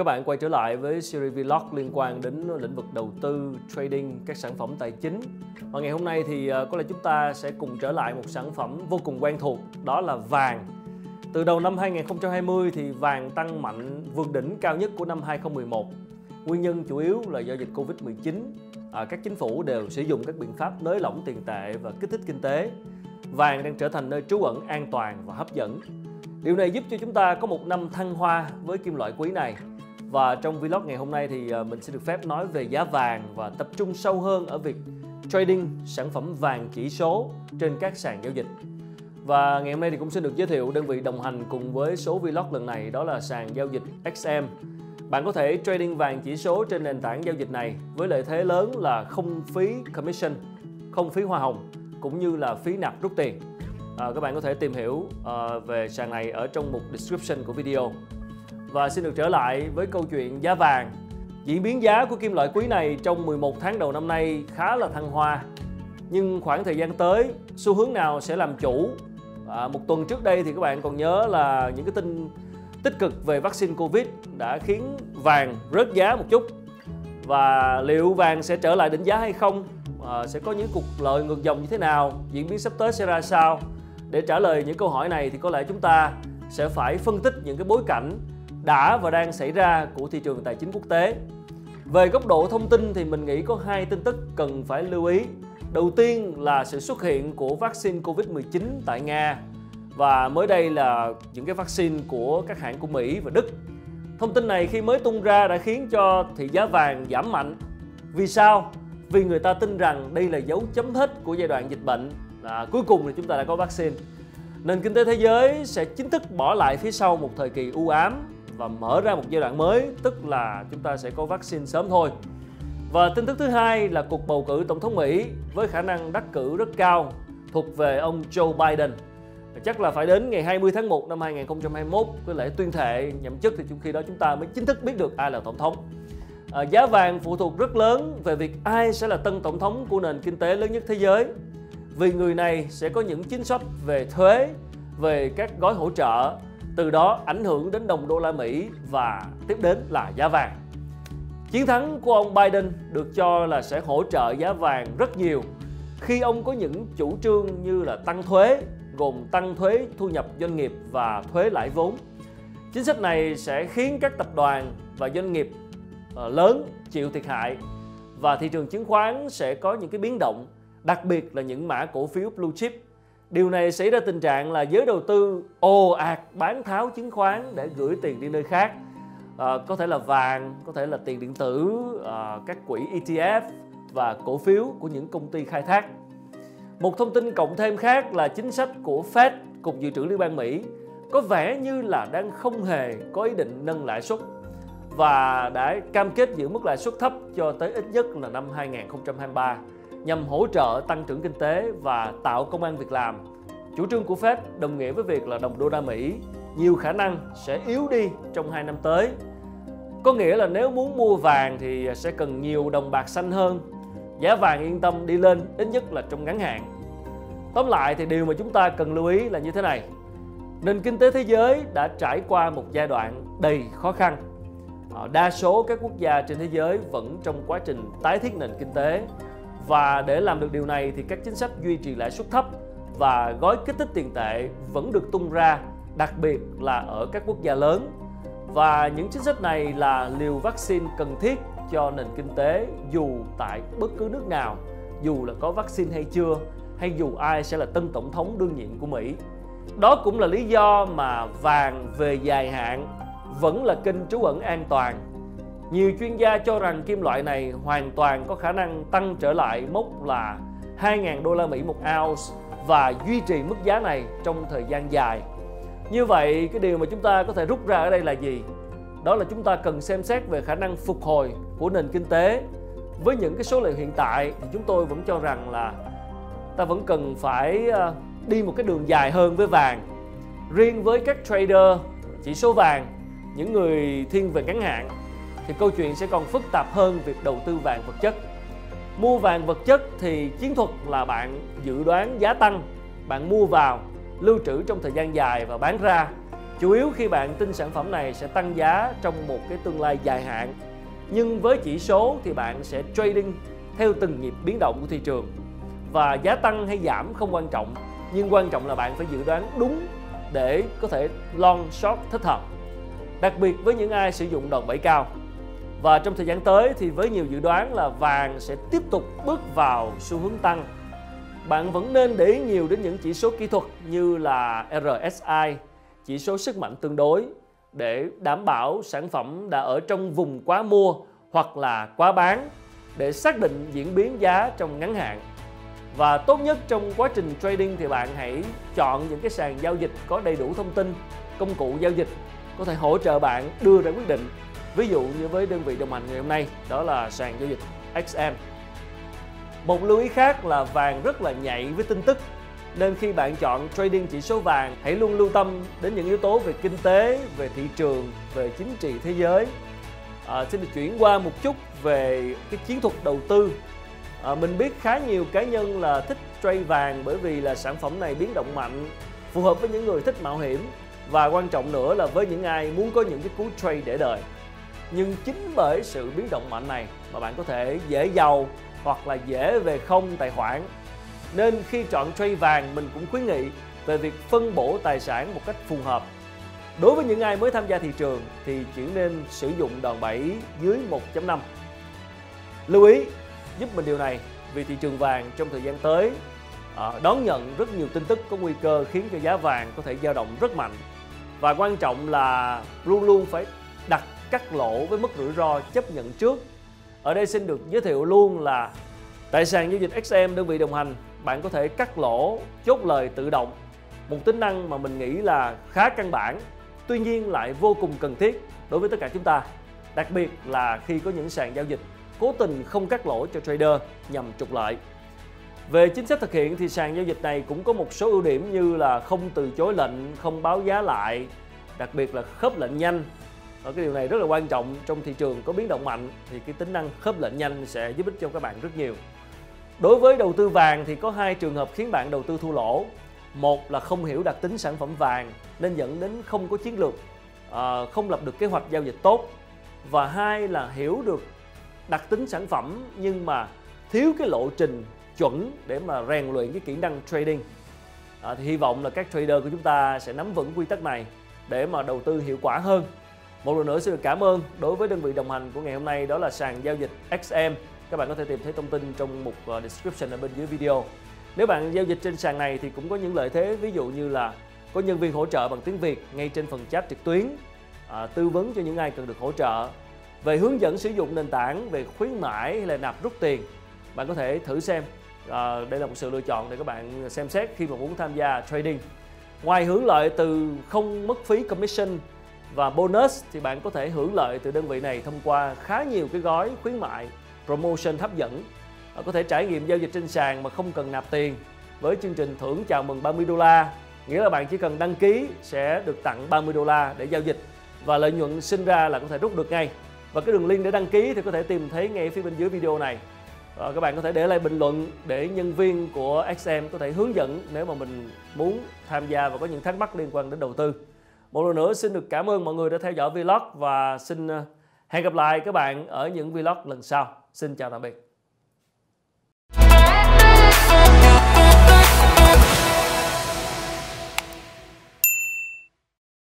Các bạn quay trở lại với series vlog liên quan đến lĩnh vực đầu tư, trading, các sản phẩm tài chính. Và ngày hôm nay thì ờ, có lẽ chúng ta sẽ cùng trở lại một sản phẩm vô cùng quen thuộc, đó là vàng. Từ đầu năm 2020 thì vàng tăng mạnh vượt đỉnh cao nhất của năm 2011. Nguyên nhân chủ yếu là do dịch Covid-19. À, các chính phủ đều sử dụng các biện pháp nới lỏng tiền tệ và kích thích kinh tế. Vàng đang trở thành nơi trú ẩn an toàn và hấp dẫn Điều này giúp cho chúng ta có một năm thăng hoa với kim loại quý này. Và trong vlog ngày hôm nay thì ờ, mình sẽ được phép nói về giá vàng và tập trung sâu hơn ở việc trading sản phẩm vàng chỉ số trên các sàn giao dịch. Và ngày hôm nay thì cũng xin được giới thiệu đơn vị đồng hành cùng với số vlog lần này đó là sàn giao dịch XM. Bạn có thể trading vàng chỉ số trên nền tảng giao dịch này với lợi thế lớn là không phí commission, không phí hoa hồng cũng như là phí nạp rút tiền à, các bạn có thể tìm hiểu uh, về sàn này ở trong mục description của video và xin được trở lại với câu chuyện giá vàng. Diễn biến giá của kim loại quý này trong 11 tháng đầu năm nay khá là thăng hoa. Nhưng khoảng thời gian tới xu hướng nào sẽ làm chủ? À, một tuần trước đây thì các bạn còn nhớ là những cái tin tích cực về vaccine covid đã khiến vàng rớt giá một chút. Và liệu vàng sẽ trở lại đỉnh giá hay không? À, sẽ có những cuộc lợi ngược dòng như thế nào? Diễn biến sắp tới sẽ ra sao? Để trả lời những câu hỏi này thì có lẽ chúng ta sẽ phải phân tích những cái bối cảnh đã và đang xảy ra của thị trường tài chính quốc tế. Về góc độ thông tin thì mình nghĩ có hai tin tức cần phải lưu ý. Đầu tiên là sự xuất hiện của vaccine Covid-19 tại Nga và mới đây là những cái vaccine của các hãng của Mỹ và Đức. Thông tin này khi mới tung ra đã khiến cho thị giá vàng giảm mạnh. Vì sao? Vì người ta tin rằng đây là dấu chấm hết của giai đoạn dịch bệnh à, cuối cùng thì chúng ta đã có vaccine nền kinh tế thế giới sẽ chính thức bỏ lại phía sau một thời kỳ u ám và mở ra một giai đoạn mới tức là chúng ta sẽ có vaccine sớm thôi. Và tin tức thứ hai là cuộc bầu cử tổng thống Mỹ với khả năng đắc cử rất cao thuộc về ông Joe Biden. Chắc là phải đến ngày 20 tháng 1 năm 2021 cái lễ tuyên thệ nhậm chức thì trong khi đó chúng ta mới chính thức biết được ai là tổng thống. À, giá vàng phụ thuộc rất lớn về việc ai sẽ là tân tổng thống của nền kinh tế lớn nhất thế giới. Vì người này sẽ có những chính sách về thuế, về các gói hỗ trợ, từ đó ảnh hưởng đến đồng đô la Mỹ và tiếp đến là giá vàng. Chiến thắng của ông Biden được cho là sẽ hỗ trợ giá vàng rất nhiều khi ông có những chủ trương như là tăng thuế, gồm tăng thuế thu nhập doanh nghiệp và thuế lãi vốn. Chính sách này sẽ khiến các tập đoàn và doanh nghiệp ờ, lớn chịu thiệt hại và thị trường chứng khoán sẽ có những cái biến động đặc biệt là những mã cổ phiếu blue chip. Điều này xảy ra tình trạng là giới đầu tư ồ ạt bán tháo chứng khoán để gửi tiền đi nơi khác. À, có thể là vàng, có thể là tiền điện tử, à, các quỹ ETF và cổ phiếu của những công ty khai thác. Một thông tin cộng thêm khác là chính sách của Fed, Cục Dự trữ Liên bang Mỹ, có vẻ như là đang không hề có ý định nâng lãi suất và đã cam kết giữ mức lãi suất thấp cho tới ít nhất là năm 2023 nhằm hỗ trợ tăng trưởng kinh tế và tạo công an việc làm. Chủ trương của Fed đồng nghĩa với việc là đồng đô la Mỹ nhiều khả năng sẽ yếu đi trong 2 năm tới. Có nghĩa là nếu muốn mua vàng thì sẽ cần nhiều đồng bạc xanh hơn. Giá vàng yên tâm đi lên, ít nhất là trong ngắn hạn. Tóm lại thì điều mà chúng ta cần lưu ý là như thế này. Nền kinh tế thế giới đã trải qua một giai đoạn đầy khó khăn. Ờ, đa số các quốc gia trên thế giới vẫn trong quá trình tái thiết nền kinh tế và để làm được điều này thì các chính sách duy trì lãi suất thấp và gói kích thích tiền tệ vẫn được tung ra, đặc biệt là ở các quốc gia lớn. Và những chính sách này là liều vaccine cần thiết cho nền kinh tế dù tại bất cứ nước nào, dù là có vaccine hay chưa, hay dù ai sẽ là tân tổng thống đương nhiệm của Mỹ. Đó cũng là lý do mà vàng về dài hạn vẫn là kênh trú ẩn an toàn nhiều chuyên gia cho rằng kim loại này hoàn toàn có khả năng tăng trở lại mốc là 2.000 đô la Mỹ một ounce và duy trì mức giá này trong thời gian dài. Như vậy, cái điều mà chúng ta có thể rút ra ở đây là gì? Đó là chúng ta cần xem xét về khả năng phục hồi của nền kinh tế. Với những cái số liệu hiện tại thì chúng tôi vẫn cho rằng là ta vẫn cần phải ờ, đi một cái đường dài hơn với vàng. Riêng với các trader chỉ số vàng, những người thiên về ngắn hạn thì câu chuyện sẽ còn phức tạp hơn việc đầu tư vàng vật chất. Mua vàng vật chất thì chiến thuật là bạn dự đoán giá tăng, bạn mua vào, lưu trữ trong thời gian dài và bán ra. chủ yếu khi bạn tin sản phẩm này sẽ tăng giá trong một cái tương lai dài hạn nhưng với chỉ số thì bạn sẽ trading theo từng nhịp biến động của thị trường và giá tăng hay giảm không quan trọng nhưng quan trọng là bạn phải dự đoán đúng để có thể long short thích hợp đặc biệt với những ai sử dụng đòn bẩy cao và trong thời gian tới thì với nhiều dự đoán là vàng sẽ tiếp tục bước vào xu hướng tăng bạn vẫn nên để ý nhiều đến những chỉ số kỹ thuật như là RSI chỉ số sức mạnh tương đối để đảm bảo sản phẩm đã ở trong vùng quá mua hoặc là quá bán để xác định diễn biến giá trong ngắn hạn. Và tốt nhất trong quá trình trading thì bạn hãy chọn những cái sàn giao dịch có đầy đủ thông tin, công cụ giao dịch có thể hỗ trợ bạn đưa ra quyết định. Ví dụ như với đơn vị đồng hành ngày hôm nay đó là sàn giao dịch XM. Một lưu ý khác là vàng rất là nhạy với tin tức nên khi bạn chọn trading chỉ số vàng hãy luôn lưu tâm đến những yếu tố về kinh tế về thị trường về chính trị thế giới. À, xin được chuyển qua một chút về cái chiến thuật đầu tư. À, mình biết khá nhiều cá nhân là thích trade vàng bởi vì là sản phẩm này biến động mạnh phù hợp với những người thích mạo hiểm. Và quan trọng nữa là với những ai muốn có những cái cú trade để đời nhưng chính bởi sự biến động mạnh này mà bạn có thể dễ giàu hoặc là dễ về không tài khoản nên khi chọn trade vàng, mình cũng khuyến nghị về việc phân bổ tài sản một cách phù hợp. Đối với những ai mới tham gia thị trường thì chỉ nên sử dụng đòn bẩy dưới 1.5. Lưu ý, giúp mình điều này vì thị trường vàng trong thời gian tới à, đón nhận rất nhiều tin tức có nguy cơ khiến cho giá vàng có thể dao động rất mạnh và quan trọng là luôn luôn phải đặt cắt lỗ với mức rủi ro chấp nhận trước. Ở đây xin được giới thiệu luôn là tại sàn giao dịch XM đơn vị đồng hành bạn có thể cắt lỗ chốt lời tự động một tính năng mà mình nghĩ là khá căn bản tuy nhiên lại vô cùng cần thiết đối với tất cả chúng ta đặc biệt là khi có những sàn giao dịch cố tình không cắt lỗ cho trader nhằm trục lợi về chính sách thực hiện thì sàn giao dịch này cũng có một số ưu điểm như là không từ chối lệnh, không báo giá lại, đặc biệt là khớp lệnh nhanh. Và cái điều này rất là quan trọng trong thị trường có biến động mạnh thì cái tính năng khớp lệnh nhanh sẽ giúp ích cho các bạn rất nhiều. Đối với đầu tư vàng thì có hai trường hợp khiến bạn đầu tư thua lỗ. Một là không hiểu đặc tính sản phẩm vàng nên dẫn đến không có chiến lược, à, không lập được kế hoạch giao dịch tốt. Và hai là hiểu được đặc tính sản phẩm nhưng mà thiếu cái lộ trình chuẩn để mà rèn luyện cái kỹ năng trading. À, thì hy vọng là các trader của chúng ta sẽ nắm vững quy tắc này để mà đầu tư hiệu quả hơn. Một lần nữa xin được cảm ơn đối với đơn vị đồng hành của ngày hôm nay đó là sàn giao dịch XM các bạn có thể tìm thấy thông tin trong mục ờ, description ở bên dưới video. Nếu bạn giao dịch trên sàn này thì cũng có những lợi thế ví dụ như là có nhân viên hỗ trợ bằng tiếng Việt ngay trên phần chat trực tuyến, à, tư vấn cho những ai cần được hỗ trợ. Về hướng dẫn sử dụng nền tảng, về khuyến mãi hay là nạp rút tiền, bạn có thể thử xem. À, đây là một sự lựa chọn để các bạn xem xét khi mà muốn tham gia trading. Ngoài hưởng lợi từ không mất phí commission và bonus thì bạn có thể hưởng lợi từ đơn vị này thông qua khá nhiều cái gói khuyến mại, promotion hấp dẫn. Có thể trải nghiệm giao dịch trên sàn mà không cần nạp tiền. Với chương trình thưởng chào mừng 30 đô la, nghĩa là bạn chỉ cần đăng ký sẽ được tặng 30 đô la để giao dịch. Và lợi nhuận sinh ra là có thể rút được ngay. Và cái đường link để đăng ký thì có thể tìm thấy ngay phía bên dưới video này. Và các bạn có thể để lại bình luận để nhân viên của XM có thể hướng dẫn nếu mà mình muốn tham gia và có những thắc mắc liên quan đến đầu tư một lần nữa xin được cảm ơn mọi người đã theo dõi vlog và xin ờ, hẹn gặp lại các bạn ở những vlog lần sau Xin chào tạm biệt.